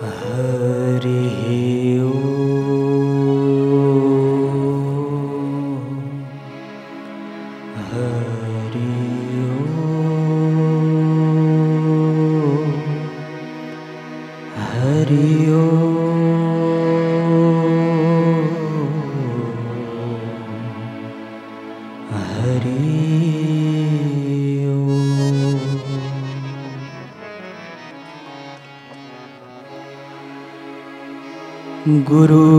हरिः गुरुर्ब्रह्मा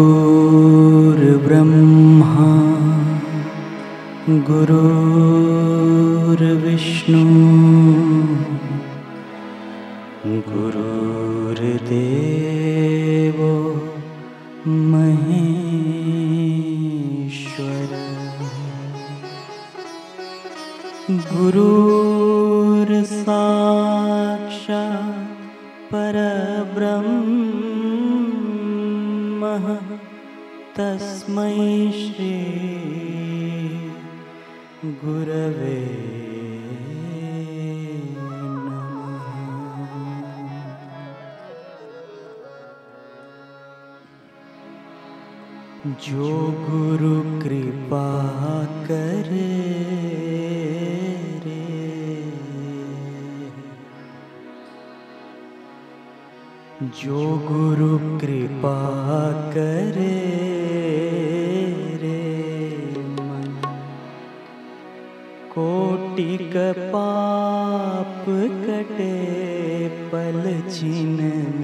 गुरुर्विष्णु गुरुर्देवो महेश्वर। गुरुर्साक्षात् जो गुरु कृपा करे रे। जो गुरु कृपा करे रे मन। कोटिक पाप कटे, पल में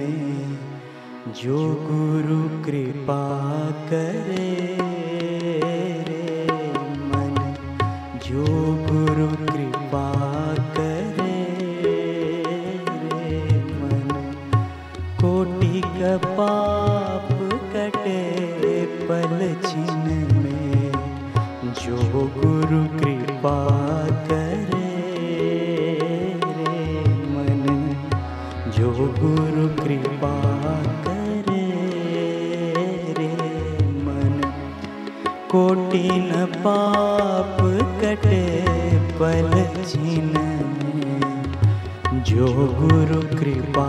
जो गुरु कृपा करे रे मन, जो गुरु कृपा करे रे मन। कोटि पाप कटे पल छिन में, जो गुरु कृपा करे रे मन, जो गुरु कृपा कोटि न पाप कटे पल छिन जो गुरु कृपा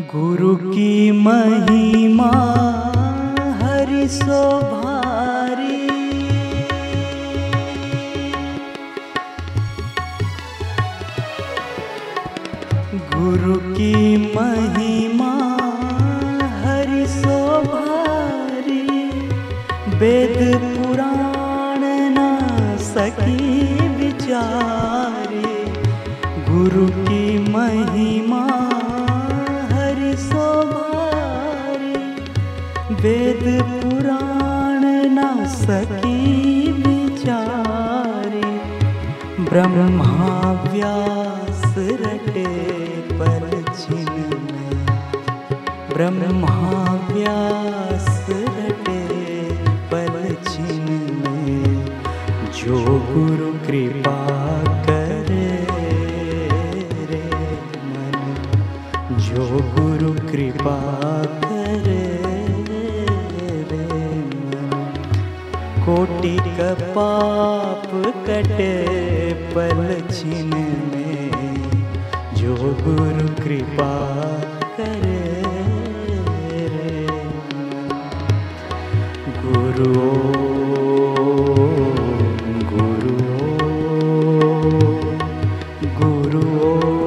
गुरु की महिमा हरि भारी गुरु की महिमा हरि भारी वेद पुराण ना सकी विचारी। गुरु की महिमा वेद पुराण न सकी विचारी ब्रह्मा व्यास रटे पल छिन में। ब्रह्मा व्यास रटे पल छिन में। जो गुरु कृपा कोटि का पाप कटे पल छिन में जो गुरु कृपा करे गुरु गुरु गुरु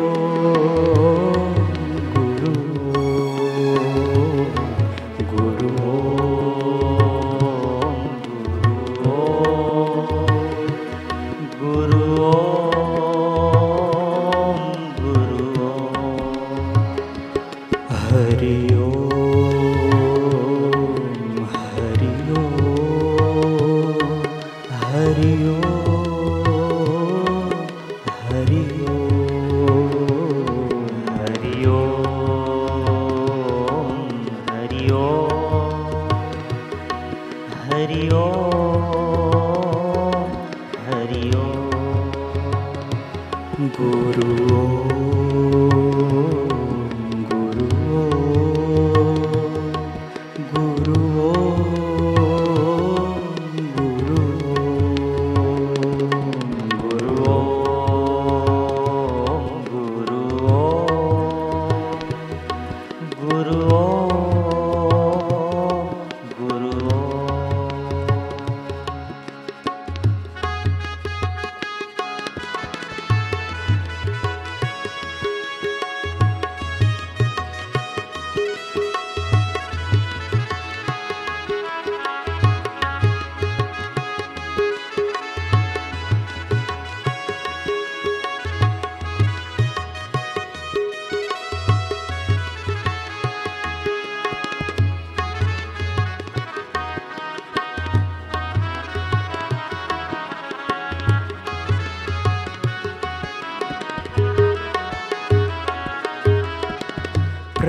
Guru Om.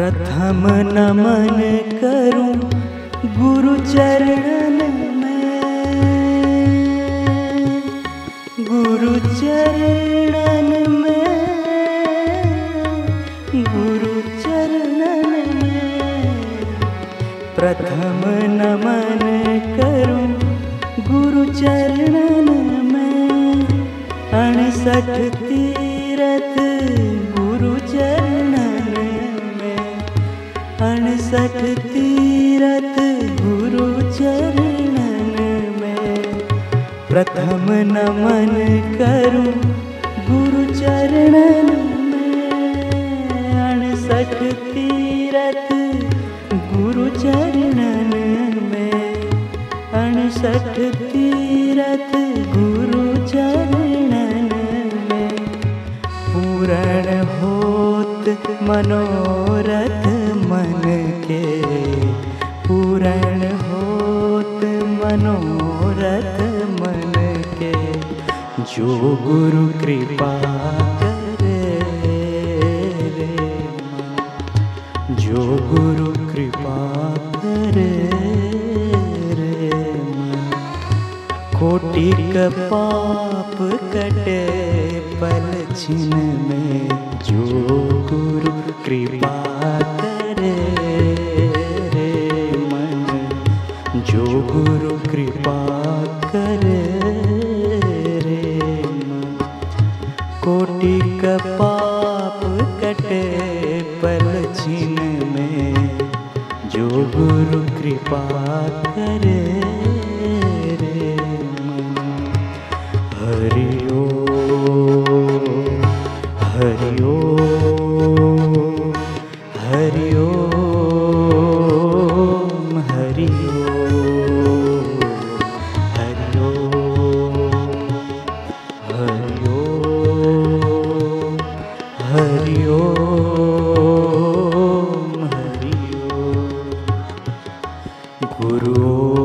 प्रथम नमन करूँ गुरु चरण में। गुरु चरण में गुरु चरण में। प्रथम नमन करूँ गुरु चरण में। अणसठ तीरथ अणसठ तीरथ गुरु चरणन में प्रथम नमन करूँ गुरु चरणन में। अणसठ तीरथ गुरु चरणन में। अणसठ तीरथ गुरु चरणन में। पूरण होत मनोरथ जो गुरु कृपा करे। जो गुरु कृपा करे। कोटि पाप कटे पल छिन में जो गुरु कृपा करे रे मन जो गुरु कृपा पाकर Guru.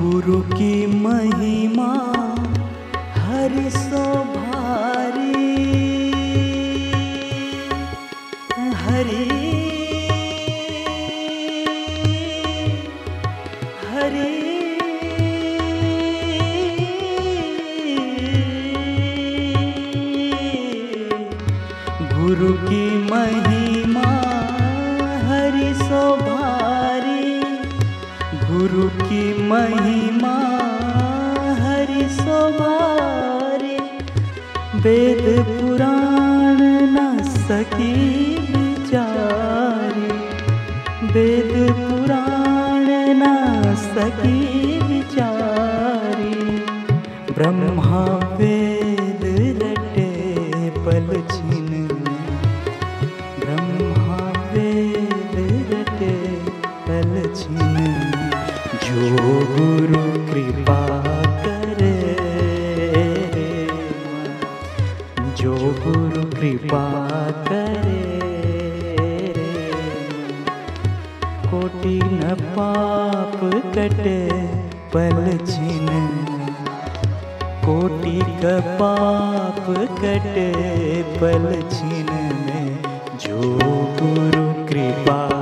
गुरु की महिमा हरि सो सकी विचारी वेद पुराण ना सकी विचारी ब्रह्मा वेद रटे पल छिन। ब्रह्मा वेद रटे पल छिन। जो गुरु कृपा कृपा करे। कोटि न पाप कटे पल छिन कोटि का पाप कटे पल छिन में जो गुरु कृपा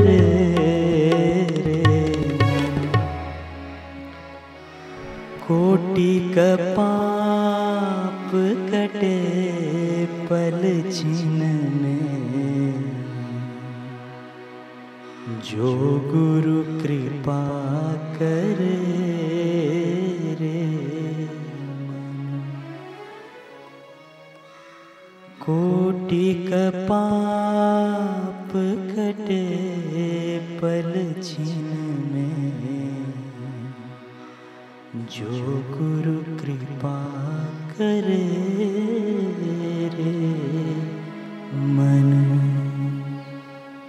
रे मन कोटि का पाप कटे पल छिन जो गुरु कृपा करे रे। कोटि का जो गुरु कृपा करे रे। मन